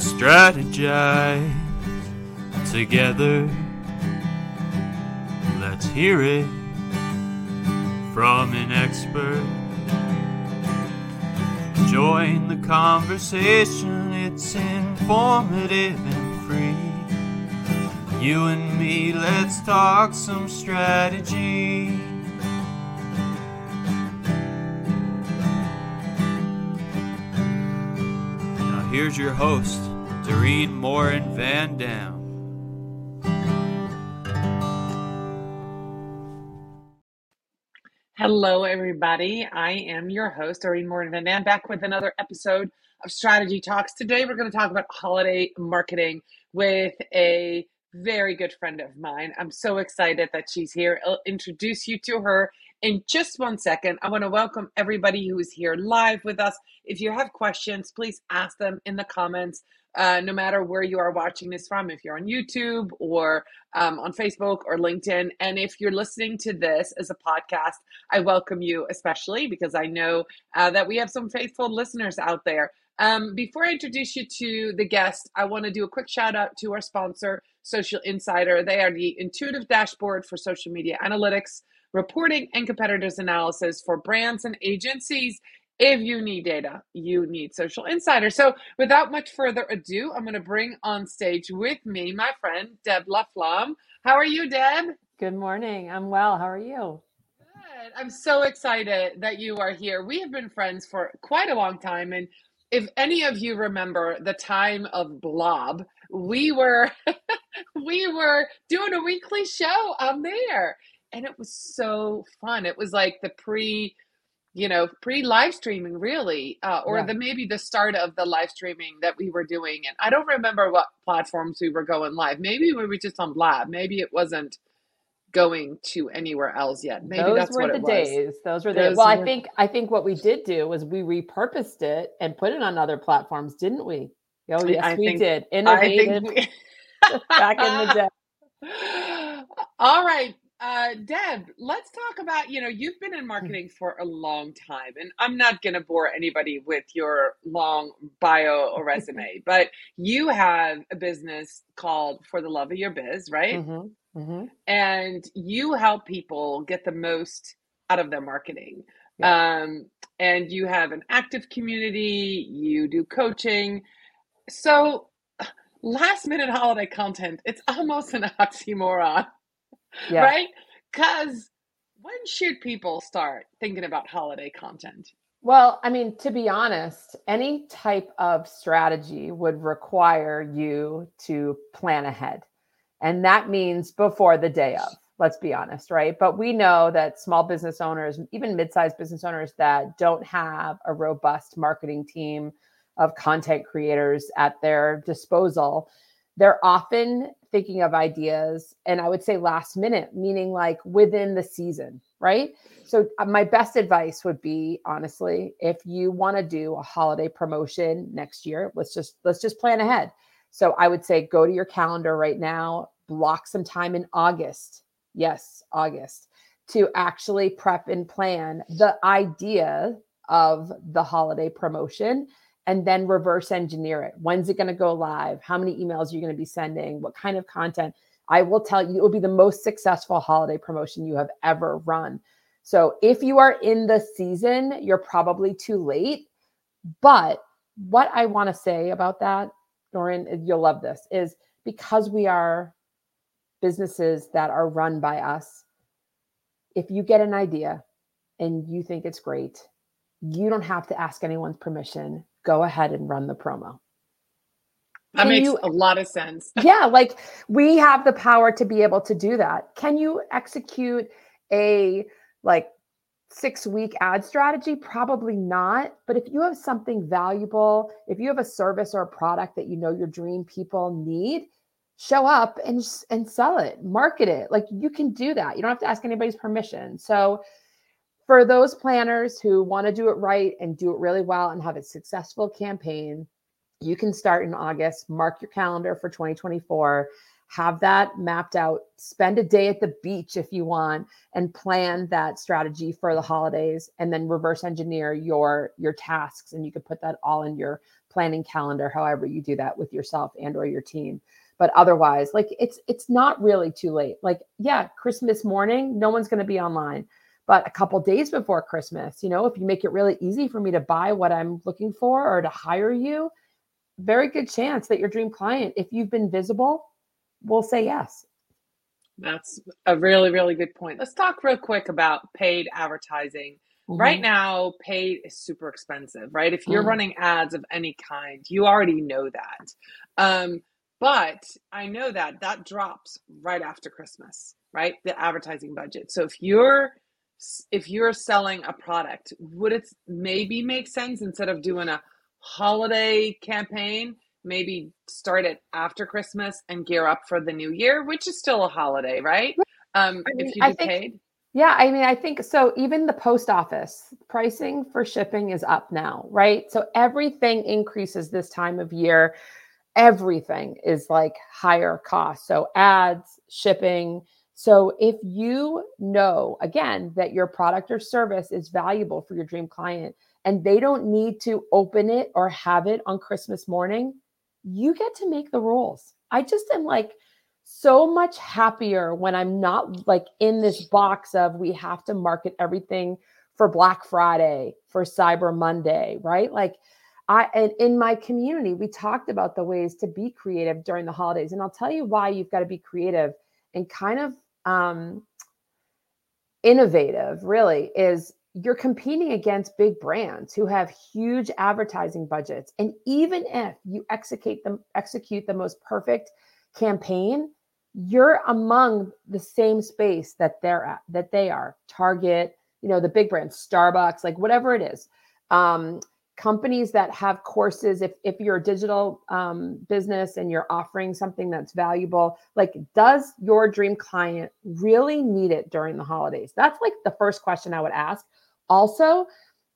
strategize together. Let's hear it from an expert. Join the conversation, it's informative and free. You and me, let's talk some strategy. Now, here's your host, Doreen Moran Van Dam. Hello, everybody. I am your host, Doreen Moran Van Dam, back with another episode of Strategy Talks. Today, we're going to talk about holiday marketing with a very good friend of mine. I'm so excited that she's here. I'll introduce you to her in just one second. I want to welcome everybody who is here live with us. If you have questions, please ask them in the comments uh, no matter where you are watching this from, if you're on YouTube or um, on Facebook or LinkedIn. And if you're listening to this as a podcast, I welcome you, especially because I know uh, that we have some faithful listeners out there. Um, before I introduce you to the guest, I want to do a quick shout out to our sponsor, Social Insider. They are the intuitive dashboard for social media analytics, reporting, and competitors analysis for brands and agencies if you need data, you need Social Insider. So, without much further ado, I'm going to bring on stage with me my friend Deb Laflamme. How are you, Deb? Good morning. I'm well. How are you? Good. I'm so excited that you are here. We have been friends for quite a long time, and if any of you remember the time of Blab, we were we were doing a weekly show on there, and it was so fun. It was like the pre you know, pre live streaming, really, uh, or yeah. the maybe the start of the live streaming that we were doing. And I don't remember what platforms we were going live. Maybe we were just on Blab. Maybe it wasn't going to anywhere else yet. Maybe Those that's were what the it days. was. Those were the Those well. I think I think what we did do was we repurposed it and put it on other platforms, didn't we? Oh yes, I we think- did. I Innovative think we. back in the day. All right. Uh, Deb, let's talk about, you know, you've been in marketing for a long time, and I'm not going to bore anybody with your long bio or resume, but you have a business called For the Love of Your Biz, right? Mhm, mhm. And you help people get the most out of their marketing. Yeah. Um, and you have an active community, you do coaching. So, last minute holiday content, it's almost an oxymoron Yeah. right? Because when should people start thinking about holiday content? Well, I mean, to be honest, any type of strategy would require you to plan ahead. And that means before the day of, let's be honest, right? But we know that small business owners, even mid sized business owners that don't have a robust marketing team of content creators at their disposal, they're often thinking of ideas and i would say last minute meaning like within the season right? So uh, my best advice would be honestly if you want to do a holiday promotion next year let's just let's just plan ahead. So i would say go to your calendar right now block some time in august yes august to actually prep and plan the idea of the holiday promotion and then reverse engineer it. When's it going to go live? How many emails are you going to be sending? What kind of content? I will tell you, it will be the most successful holiday promotion you have ever run. So if you are in the season, you're probably too late. But what I want to say about that, Doreen, you'll love this, is because we are businesses that are run by us, if you get an idea and you think it's great, you don't have to ask anyone's permission go ahead and run the promo. That Can makes you- a lot of sense. yeah, like we have the power to be able to do that. Can you execute a like six week ad strategy? Probably not. But if you have something valuable, if you have a service or a product that you know your dream people need, show up and and sell it, market it. Like you can do that. You don't have to ask anybody's permission. So for those planners who want to do it right and do it really well and have a successful campaign, you can start in August, mark your calendar for 2024, have that mapped out spend a day at the beach if you want and plan that strategy for the holidays and then reverse engineer your your tasks and you could put that all in your planning calendar however you do that with yourself and or your team. But otherwise like it's it's not really too late. Like yeah christmas morning no one's going to be online but a couple days before christmas you know if you make it really easy for me to buy what i'm looking for or to hire you very good chance that your dream client if you've been visible will say yes. That's a really, really good point. Let's talk real quick about paid advertising. Mm-hmm. Right now, paid is super expensive, right? If you're mm. running ads of any kind, you already know that. Um, but I know that that drops right after Christmas, right? The advertising budget. So if you're if you're selling a product, would it maybe make sense instead of doing a holiday campaign maybe start it after Christmas and gear up for the new year, which is still a holiday, right? Um, I mean, if you think, paid. Yeah, I mean, I think so. Even the post office pricing for shipping is up now, right? So everything increases this time of year. Everything is like higher cost. So ads, shipping. So if you know, again, that your product or service is valuable for your dream client and they don't need to open it or have it on Christmas morning, you get to make the rules. I just am like so much happier when I'm not like in this box of we have to market everything for Black Friday, for Cyber Monday, right? Like I and in my community, we talked about the ways to be creative during the holidays. And I'll tell you why you've got to be creative and kind of um innovative really is you're competing against big brands who have huge advertising budgets. And even if you execute them execute the most perfect campaign you're among the same space that they're at that they are. Target you know the big brands starbucks like whatever it is. Um, companies that have courses if, if you're a digital um, business and you're offering something that's valuable like does your dream client really need it during the holidays that's like the first question i would ask also,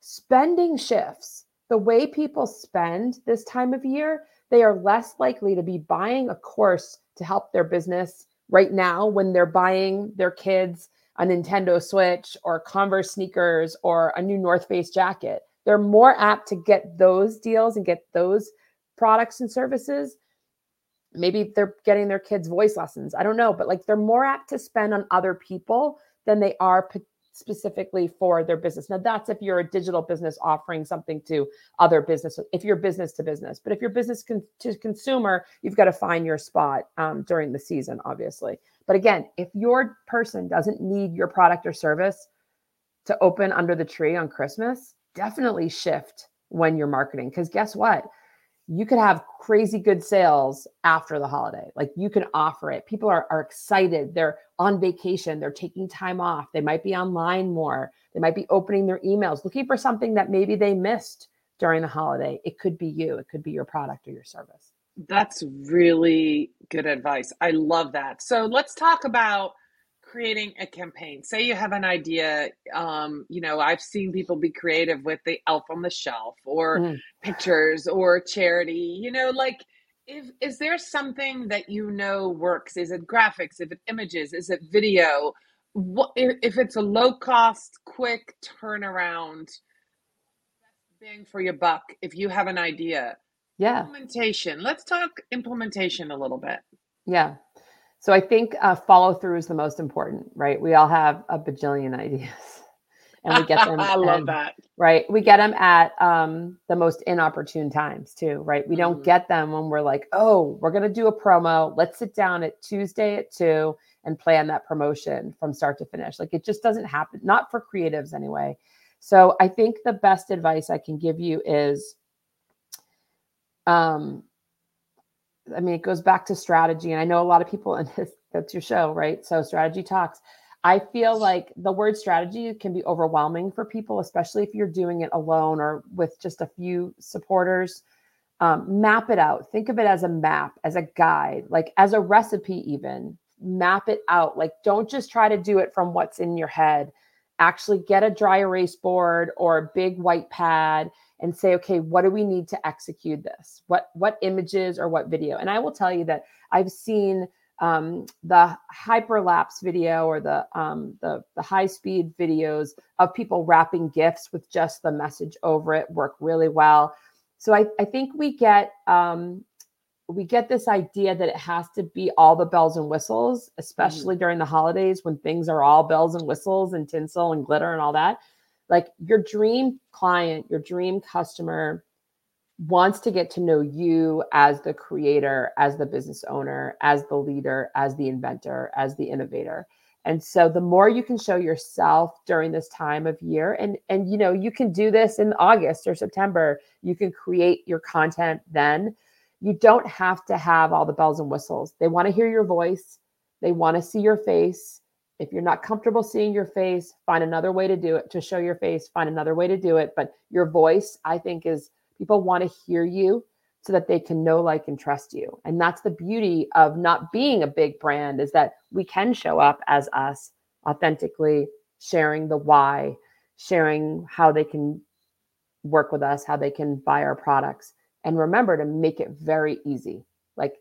spending shifts. The way people spend this time of year, they are less likely to be buying a course to help their business right now when they're buying their kids a Nintendo Switch or Converse sneakers or a new North Face jacket. They're more apt to get those deals and get those products and services. Maybe they're getting their kids voice lessons. I don't know, but like they're more apt to spend on other people than they are specifically for their business. Now, that's if you're a digital business offering something to other businesses, if you're business to business. But if you're business con- to consumer, you've got to find your spot um, during the season, obviously. But again, if your person doesn't need your product or service to open under the tree on Christmas, definitely shift when you're marketing. Because guess what? you could have crazy good sales after the holiday. Like you can offer it. People are, are excited. They're on vacation. They're taking time off. They might be online more. They might be opening their emails, looking for something that maybe they missed during the holiday. It could be you, it could be your product or your service. That's really good advice. I love that. So let's talk about creating a campaign. Say you have an idea um, you know i've seen people be creative with the elf on the shelf or mm. pictures or charity you know like if is there something that you know works? Is it graphics? Is it images? Is it video? What if, if it's a low cost quick turnaround bang for your buck if you have an idea. Yeah. Implementation. Let's talk implementation a little bit. Yeah so I think uh, follow through is the most important, right? We all have a bajillion ideas, and we get them. I love that. Right, we get them at um, the most inopportune times too, right? We don't mm-hmm. get them when we're like, oh, we're gonna do a promo. Let's sit down at Tuesday at two and plan that promotion from start to finish. Like it just doesn't happen, not for creatives anyway. So I think the best advice I can give you is um I mean, it goes back to strategy. And I know a lot of people, and this that's your show, right? So, strategy talks. I feel like the word strategy can be overwhelming for people, especially if you're doing it alone or with just a few supporters. Um, map it out. Think of it as a map, as a guide, like as a recipe, even. Map it out. Like, don't just try to do it from what's in your head. Actually, get a dry erase board or a big white pad and say okay what do we need to execute this what what images or what video and i will tell you that i've seen um, the hyperlapse video or the um, the, the high speed videos of people wrapping gifts with just the message over it work really well. So I, I think we get um, we get this idea that it has to be all the bells and whistles, mm-hmm. especially mm-hmm. during the holidays when things are all bells and whistles and tinsel and glitter and all that. Like your dream client, your dream customer wants to get to know you as the creator, as the business owner, as the leader, as the inventor, as the innovator. And so the more you can show yourself during this time of year and and you know, you can do this in August or September, you can create your content then. You don't have to have all the bells and whistles. They want to hear your voice. They want to see your face. If you're not comfortable seeing your face, find another way to do it to show your face, find another way to do it, but your voice I think is People want to hear you so that they can know, like, and trust you. And that's the beauty of not being a big brand is that we can show up as us authentically, sharing the why, sharing how they can work with us, how they can buy our products. And remember to make it very easy. Like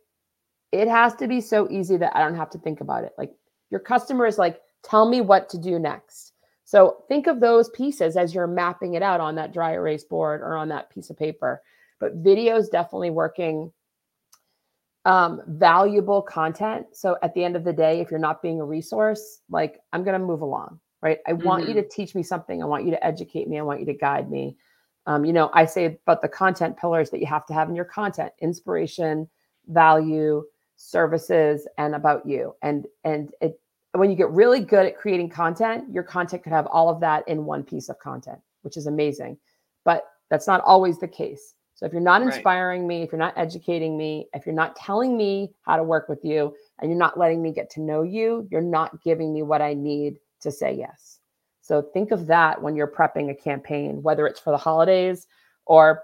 it has to be so easy that I don't have to think about it. Like your customer is like, tell me what to do next. So think of those pieces as you're mapping it out on that dry erase board or on that piece of paper. But video is definitely working. Um, valuable content. So at the end of the day, if you're not being a resource, like I'm going to move along, right? I want mm-hmm. you to teach me something. I want you to educate me. I want you to guide me. Um, you know, I say about the content pillars that you have to have in your content: inspiration, value, services, and about you. And and it when you get really good at creating content, your content could have all of that in one piece of content, which is amazing. But that's not always the case. So if you're not inspiring right. me, if you're not educating me, if you're not telling me how to work with you, and you're not letting me get to know you, you're not giving me what I need to say yes. So think of that when you're prepping a campaign, whether it's for the holidays or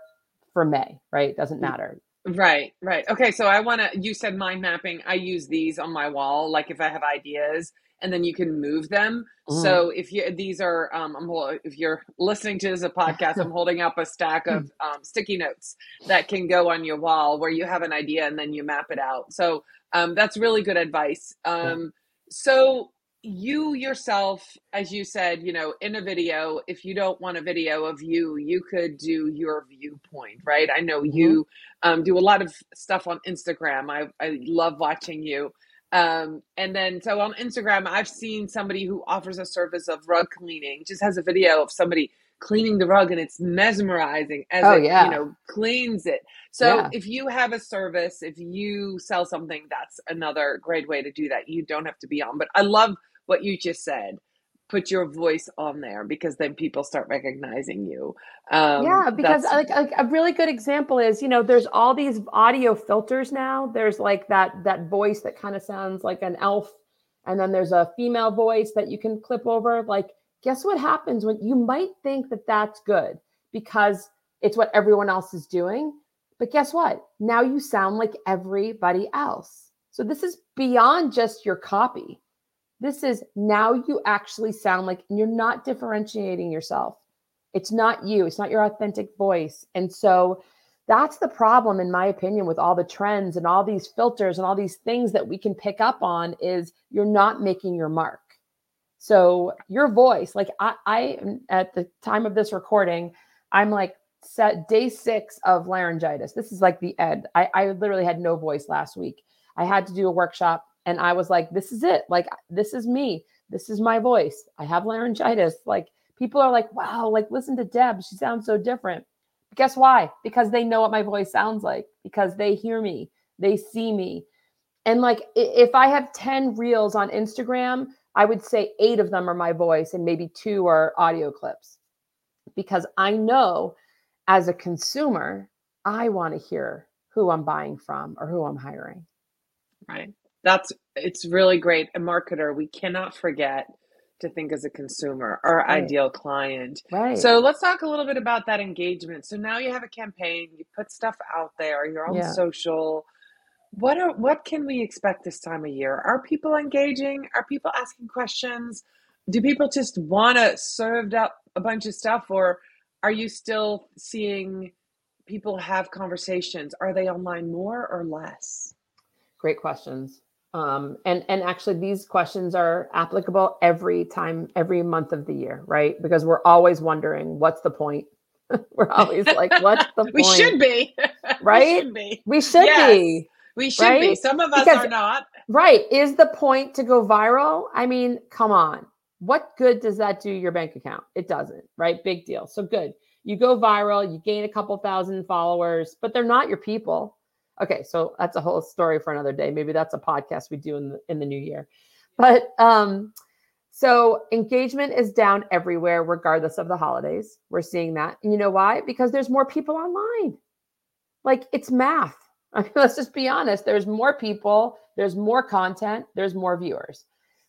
for May, right? It doesn't mm. matter. Right, right. Okay, so I want to. You said mind mapping. I use these on my wall, like if I have ideas, and then you can move them. Mm. So if you these are, um, I'm if you're listening to this a podcast, I'm holding up a stack of um, sticky notes that can go on your wall where you have an idea and then you map it out. So um, that's really good advice. Um, so you yourself, as you said, you know, in a video, if you don't want a video of you, you could do your viewpoint, right? I know mm-hmm. you um, do a lot of stuff on Instagram. I, I love watching you. Um, and then so on Instagram, I've seen somebody who offers a service of rug cleaning, just has a video of somebody cleaning the rug and it's mesmerizing as oh, it, yeah. you know, cleans it. So yeah. if you have a service, if you sell something, that's another great way to do that. You don't have to be on. But I love what you just said put your voice on there because then people start recognizing you. Um, yeah, because like, like, a really good example is you know there's all these audio filters now. There's like that that voice that kind of sounds like an elf, and then there's a female voice that you can clip over. Like, guess what happens when you might think that that's good because it's what everyone else is doing, but guess what? Now you sound like everybody else. So this is beyond just your copy this is now you actually sound like you're not differentiating yourself. It's not you, it's not your authentic voice. And so that's the problem in my opinion with all the trends and all these filters and all these things that we can pick up on is you're not making your mark. So your voice, like I, I at the time of this recording, I'm like set day six of laryngitis. This is like the end. I, I literally had no voice last week. I had to do a workshop and I was like, this is it. Like, this is me. This is my voice. I have laryngitis. Like, people are like, wow, like, listen to Deb. She sounds so different. guess why? Because they know what my voice sounds like, because they hear me, they see me. And like, if I have 10 reels on Instagram, I would say eight of them are my voice and maybe two are audio clips because I know as a consumer, I want to hear who I'm buying from or who I'm hiring. Right that's it's really great. A marketer, we cannot forget to think as a consumer, our right. ideal client. Right. So let's talk a little bit about that engagement. So now you have a campaign, you put stuff out there, you're on yeah. social. What are what can we expect this time of year? Are people engaging? Are people asking questions? Do people just want to served up a bunch of stuff or are you still seeing people have conversations? Are they online more or less? Great questions. Um, and and actually, these questions are applicable every time, every month of the year, right? Because we're always wondering, what's the point? we're always like, what's the point? we point? should be Right? we should be We should Yes. be. we should be some of us Because- are not Right. Is the point to go viral? I mean, come on. What good does that do your bank account? It doesn't, right? Big deal. So good. You go viral, you gain a couple thousand followers, but they're not your people. Okay, so that's a whole story for another day. Maybe that's a podcast we do in the in the new year. But um so engagement is down everywhere regardless of the holidays. We're seeing that. And you know why? Because there's more people online. Like it's math. I mean, let's just be honest. There's more people, there's more content, there's more viewers.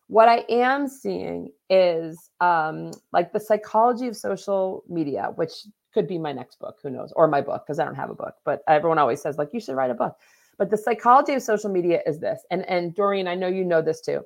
What I am seeing is um, like the psychology of social media, which could be my next book, who knows, or my book, because I don't have a book, but everyone always says, like, you should write a book. But the psychology of social media is this. And, and Doreen, I know you know this too.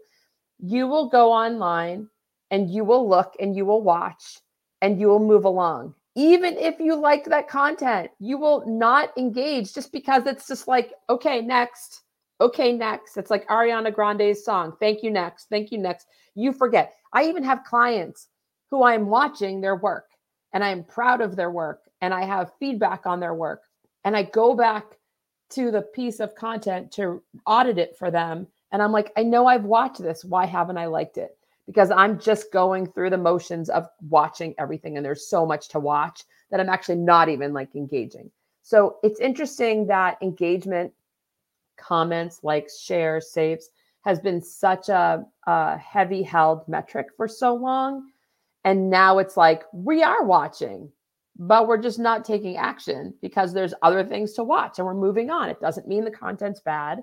You will go online and you will look and you will watch and you will move along. Even if you like that content, you will not engage just because it's just like, okay, next. Okay, next. It's like Ariana Grande's song. Thank you, next. Thank you, next. You forget. I even have clients who I'm watching their work and I'm proud of their work and I have feedback on their work. And I go back to the piece of content to audit it for them. And I'm like, I know I've watched this. Why haven't I liked it? Because I'm just going through the motions of watching everything. And there's so much to watch that I'm actually not even like engaging. So it's interesting that engagement, comments, likes, shares, saves has been such a, a heavy held metric for so long. And now it's like we are watching, but we're just not taking action because there's other things to watch and we're moving on. It doesn't mean the content's bad.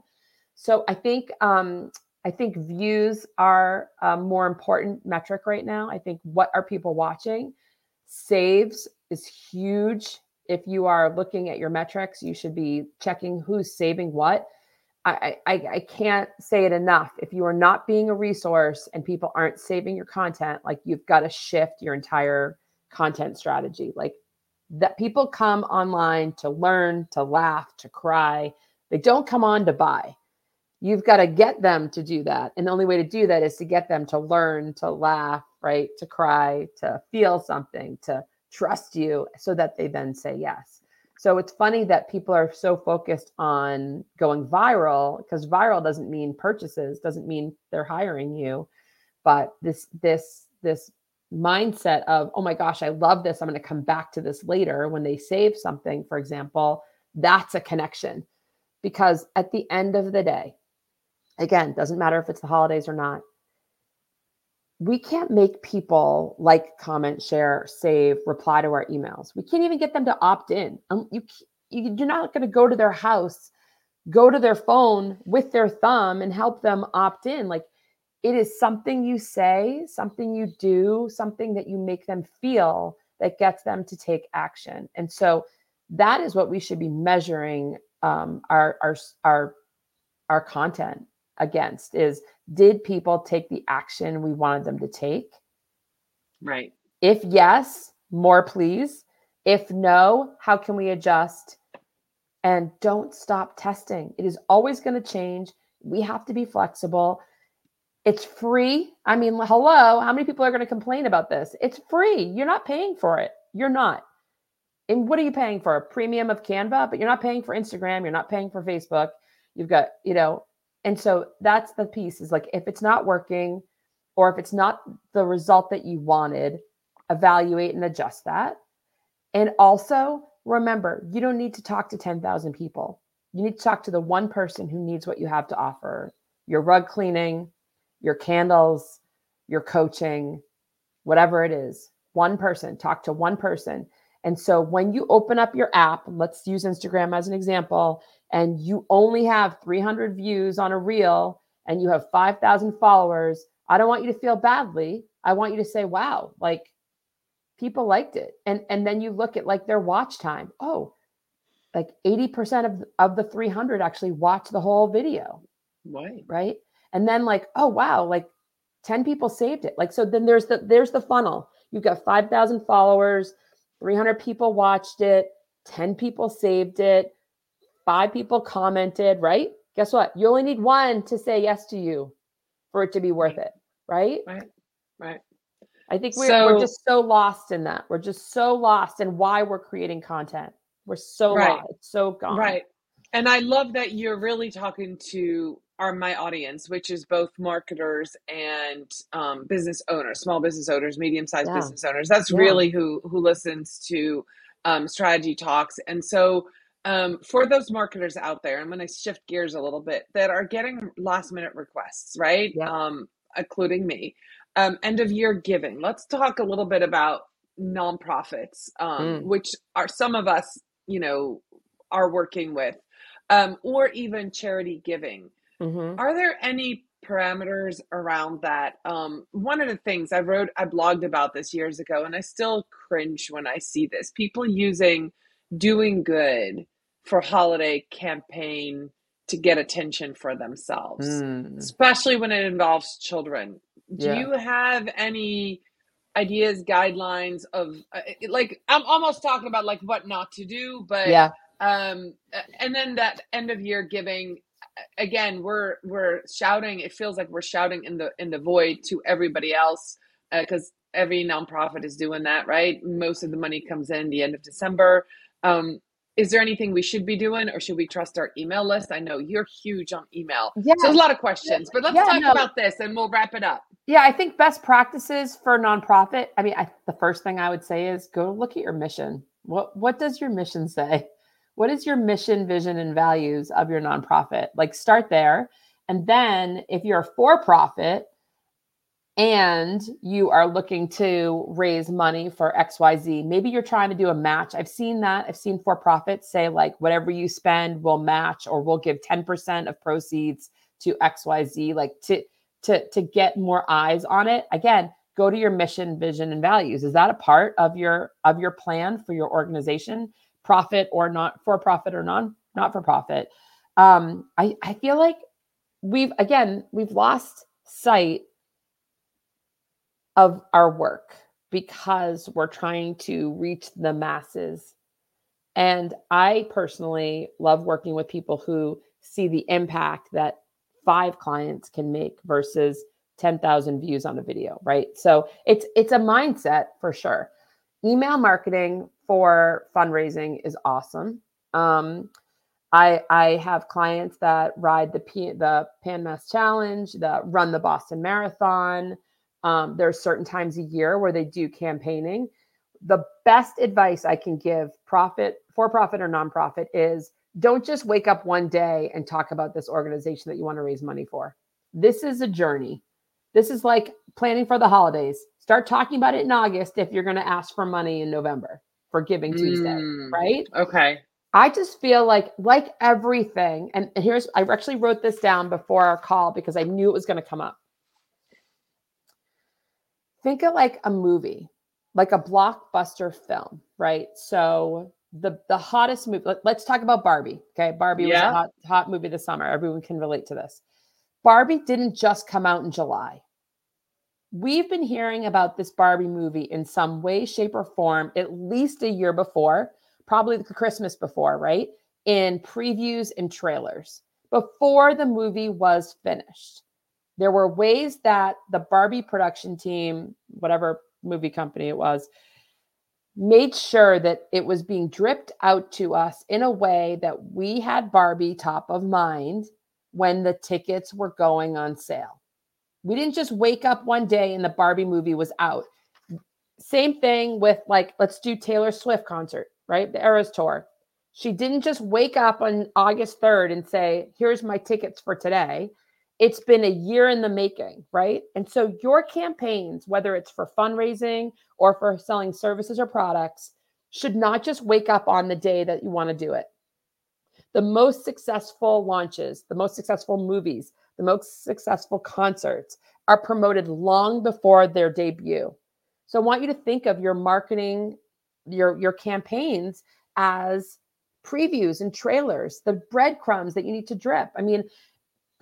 So I think um, I think views are a more important metric right now. I think what are people watching? Saves is huge. If you are looking at your metrics, you should be checking who's saving what. I, I, I can't say it enough. If you are not being a resource and people aren't saving your content, like you've got to shift your entire content strategy. Like that people come online to learn, to laugh, to cry. They don't come on to buy. You've got to get them to do that. And the only way to do that is to get them to learn, to laugh, right? To cry, to feel something, to trust you so that they then say yes. So it's funny that people are so focused on going viral because viral doesn't mean purchases, doesn't mean they're hiring you, but this this this mindset of oh my gosh, I love this, I'm going to come back to this later when they save something, for example, that's a connection. Because at the end of the day, again, doesn't matter if it's the holidays or not, we can't make people like, comment, share, save, reply to our emails. We can't even get them to opt in. Um, you, you, you're not going to go to their house, go to their phone with their thumb and help them opt in. Like it is something you say, something you do, something that you make them feel that gets them to take action. And so that is what we should be measuring um, our our our our content against is did people take the action we wanted them to take? Right. If yes more please. If no how can we adjust? And don't stop testing. It is always going to change. We have to be flexible. It's free. I mean hello how many people are going to complain about this? It's free. You're not paying for it. You're not. And what are you paying for? A premium of canva? But you're not paying for instagram. You're not paying for facebook. You've got you know and so that's the piece is like if it's not working or if it's not the result that you wanted evaluate and adjust that. And also remember you don't need to talk to 10,000 people. You need to talk to the one person who needs what you have to offer your rug cleaning your candles your coaching whatever it is. One person talk to one person and so when you open up your app let's use instagram as an example and you only have 300 views on a reel and you have 5,000 followers, I don't want you to feel badly. I want you to say, wow, like people liked it. And and then you look at like their watch time. Oh, like 80% of, of the 300 actually watch the whole video. right Right. And then like, oh wow, like 10 people saved it. Like so then there's the there's the funnel. You've got 5,000 followers, 300 people watched it, 10 people saved it, five people commented, right? guess what? You only need one to say yes to you for it to be worth it, right? Right. Right. I think we're, So- we're just so lost in that. We're just so lost in why we're creating content. We're so Right. lost, it's so gone. Right. And I love that you're really talking to our my audience, which is both marketers and um, business owners, small business owners, medium sized Yeah. business owners. That's Yeah. really who who listens to um, strategy talks. And so um, for those marketers out there, I'm going to shift gears a little bit that are getting last minute requests, right? Yeah. Um, including me. Um, end of year giving. Let's talk a little bit about nonprofits, um, Mm. which are some of us, you know, are working with, um, or even charity giving. Mhm. Are there any parameters around that? Um, one of the things I wrote, I blogged about this years ago, and I still cringe when I see this. People using doing good for holiday campaign to get attention for themselves, Mm. especially when it involves children. Do Yeah. you have any ideas, guidelines of uh, like I'm almost talking about like what not to do, but Yeah. um and then that end of year giving again we're we're shouting it feels like we're shouting in the in the void to everybody else because every nonprofit is doing that right most of the money comes in the end of december um is there anything we should be doing or should we trust our email list i know you're huge on email Yeah. so there's a lot of questions but let's Yeah, talk no. about this and we'll wrap it up Yeah, I think best practices for nonprofit. I mean, I, the first thing I would say is go look at your mission. What what does your mission say? What is your mission, vision, and values of your nonprofit? Like start there, and then if you're a for profit and you are looking to raise money for XYZ, maybe you're trying to do a match. I've seen that. I've seen for profits say like whatever you spend, we'll match or we'll give 10% of proceeds to XYZ, like to to to get more eyes on it. Again, go to your mission, vision, and values. Is that a part of your of your plan for your organization, profit or not for profit or non not for profit? Um, I I feel like we've again we've lost sight of our work because we're trying to reach the masses. And I personally love working with people who see the impact that five clients can make versus 10,000 views on a video, right? So it's it's a mindset for sure. Email marketing for fundraising is awesome. Um, I I have clients that ride the P, the Pan Mass Challenge, that run the Boston Marathon. Um, are certain times a year where they do campaigning. The best advice I can give, profit, for profit or nonprofit, is don't just wake up one day and talk about this organization that you want to raise money for. This is a journey. This is like planning for the holidays. Start talking about it in August if you're going to ask for money in November for Giving Tuesday, Mm, right? okay I just feel like, like everything, and here's, I actually wrote this down before our call because I knew it was going to come up. Think of like a movie, like a blockbuster film, right? So the the hottest movie. Let, us talk about Barbie. Okay, Barbie was a hot hot movie this summer. Everyone can relate to this. Barbie didn't just come out in July. We've been hearing about this Barbie movie in some way, shape, or form at least a year before, probably the Christmas before, right? In previews and trailers before the movie was finished. There were ways that the Barbie production team, whatever movie company it was, made sure that it was being dripped out to us in a way that we had Barbie top of mind when the tickets were going on sale. We didn't just wake up one day and the Barbie movie was out. Same thing with like, let's do Taylor Swift concert, right? The Eras Tour. She didn't just wake up on August 3rd and say, here's my tickets for today. It's been a year in the making, right? And so your campaigns, whether it's for fundraising or for selling services or products, should not just wake up on the day that you want to do it. The most successful launches, the most successful movies, the most successful concerts are promoted long before their debut. So I want you to think of your marketing, your your campaigns as previews and trailers, the breadcrumbs that you need to drip. I mean,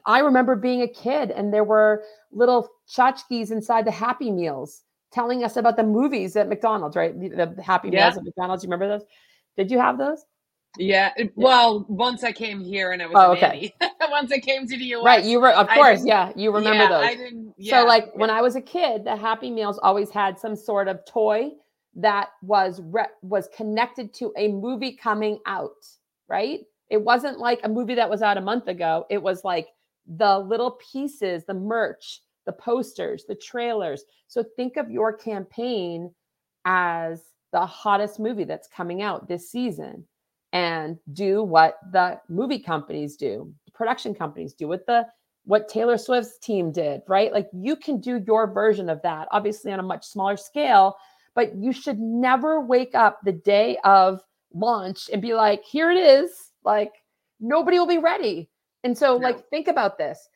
I remember being a kid and there were little tchotchkes inside the Happy Meals telling us about the movies at McDonald's, right? The, the Happy Yeah. Meals at McDonald's. You remember those? Did you have those? Yeah. Well, once I came here and I was Oh, a okay. once I came to the US. Right. You were, of course. Yeah. You remember yeah, those. I didn't. Yeah, so like yeah. when I was a kid, the Happy Meals always had some sort of toy that was re- was connected to a movie coming out, right? It wasn't like a movie that was out a month ago. It was like the little pieces, the merch, the posters, the trailers. So think of your campaign as the hottest movie that's coming out this season and do what the movie companies do, production companies do, what the what Taylor Swift's team did, right? Like you can do your version of that, obviously on a much smaller scale, but you should never wake up the day of launch and be like, here it is. Like nobody will be ready. And so, No. like, think about this.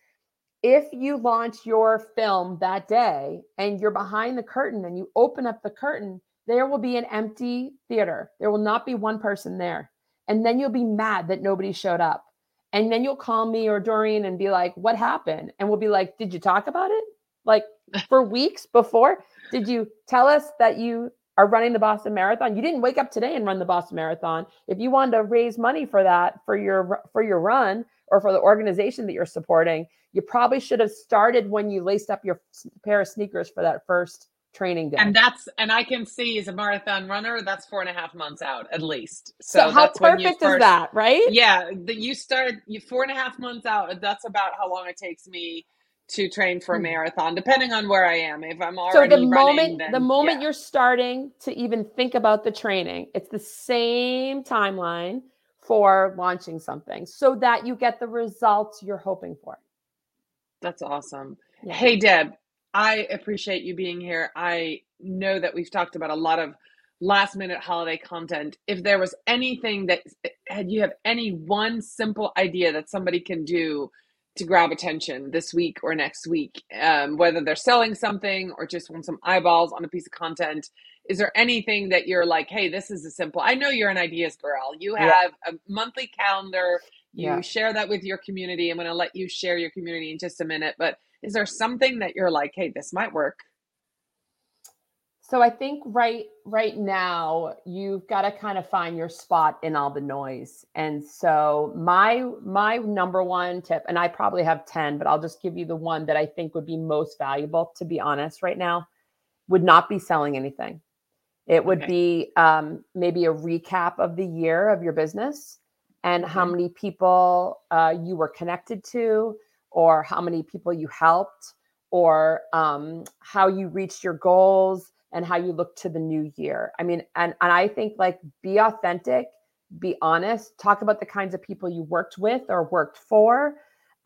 If you launch your film that day and you're behind the curtain and you open up the curtain, there will be an empty theater. There will not be one person there. And then you'll be mad that nobody showed up. And then you'll call me or Doreen and be like, what happened? And we'll be like, did you talk about it? Like for weeks before? Did you tell us that you are running the Boston Marathon? You didn't wake up today and run the Boston Marathon. If you wanted to raise money for that, for your for your run or for the organization that you're supporting, you probably should have started when you laced up your pair of sneakers for that first training day. and that's and I can see as a marathon runner, that's four and a half months out at least. so, So, how that's when you perfect is that, right? Yeah, the, you start you four and a half months out. That's about how long it takes me to train for a Hmm. marathon, depending on where I am. If I'm already So the running, moment then, the moment yeah. you're starting to even think about the training, it's the same timeline for launching something so that you get the results you're hoping for. That's awesome. Yeah. Hey, Deb, I appreciate you being here. I know that we've talked about a lot of last minute holiday content. If there was anything that had you have any one simple idea that somebody can do to grab attention this week or next week, um, whether they're selling something or just want some eyeballs on a piece of content, is there anything that you're like, hey, this is a simple? I know you're an ideas girl. You Yeah. have a monthly calendar. You Yeah. share that with your community. I'm going to let you share your community in just a minute. But is there something that you're like, hey, this might work? So I think right right now you've got to kind of find your spot in all the noise. And so my my number one tip and I probably have 10, but I'll just give you the one that I think would be most valuable to be honest right now would not be selling anything. It would Okay. be um, maybe a recap of the year of your business and how many people uh, you were connected to, or how many people you helped, or um, how you reached your goals and how you look to the new year. I mean, and, and I think like be authentic, be honest, talk about the kinds of people you worked with or worked for,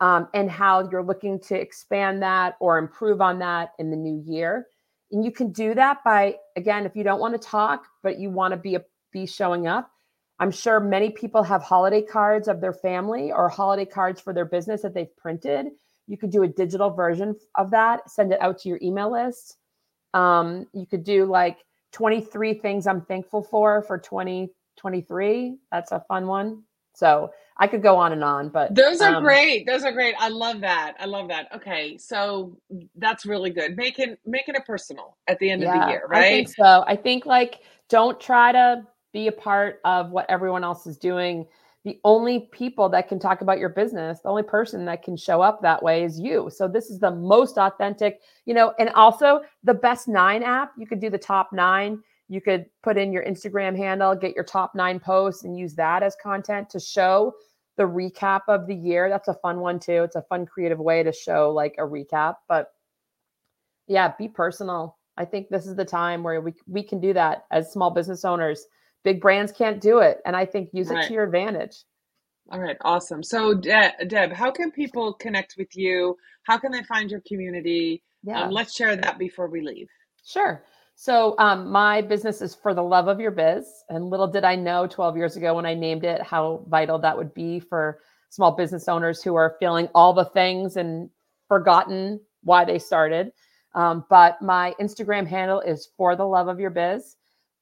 um, and how you're looking to expand that or improve on that in the new year. And you can do that by again, if you don't want to talk, but you want to be a, be showing up. I'm sure many people have holiday cards of their family or holiday cards for their business that they've printed. You could do a digital version of that, send it out to your email list. Um, you could do like 23 things I'm thankful for for 2023. That's a fun one. So I could go on and on, but Those are um, great. Those are great. I love that. I love that. Okay, so that's really good. Making making it personal at the end of the year, I right? think so. I think like don't try to be a part of what everyone else is doing. The only people that can talk about your business, the only person that can show up that way is you. So this is the most authentic, you know, and also the best nine app. You could do the top nine. You could put in your Instagram handle, get your top nine posts, and use that as content to show the recap of the year. That's a fun one too. It's a fun, creative way to show like a recap. But yeah, be personal. I think this is the time where we we can do that as small business owners. Big brands can't do it, and I think use it to your advantage. All right, awesome. So, De- Deb, how can people connect with you? How can they find your community? Yeah, Um, let's share that before we leave. sure. So um, my business is for the love of your biz, and little did I know 12 years ago when I named it how vital that would be for small business owners who are feeling all the things and forgotten why they started. Um, but my Instagram handle is for the love of your biz.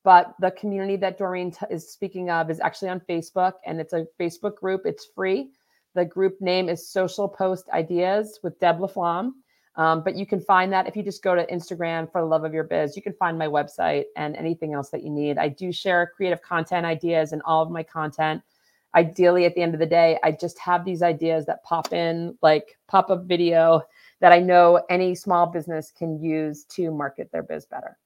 But the community that Doreen t- is speaking of is actually on Facebook, and it's a Facebook group. It's free. The group name is Social Post Ideas with Deb LaFlamme. Um, but you can find that if you just go to Instagram for the love of your biz. You can find my website and anything else that you need. I do share creative content ideas in all of my content. ideally at the end of the day i just have these ideas that pop in like pop up video that i know any small business can use to market their biz better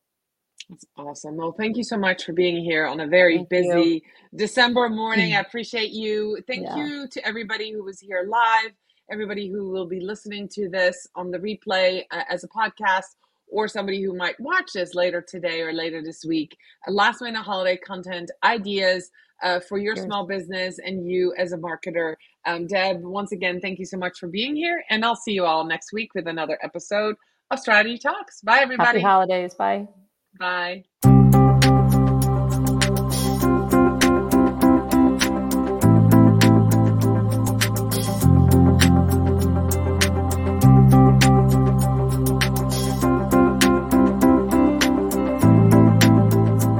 that's awesome. Well, thank you so much for being here on a very thank busy you. December morning. I appreciate you. Thank yeah. you to everybody who was here live, everybody who will be listening to this on the replay uh, as a podcast, or somebody who might watch this later today or later this week. Uh, last minute holiday content ideas uh, for your small business and you as a marketer. Um, Deb, once again, thank you so much for being here. And I'll see you all next week with another episode of Strategy Talks. Bye, everybody. Happy holidays. Bye. Bye.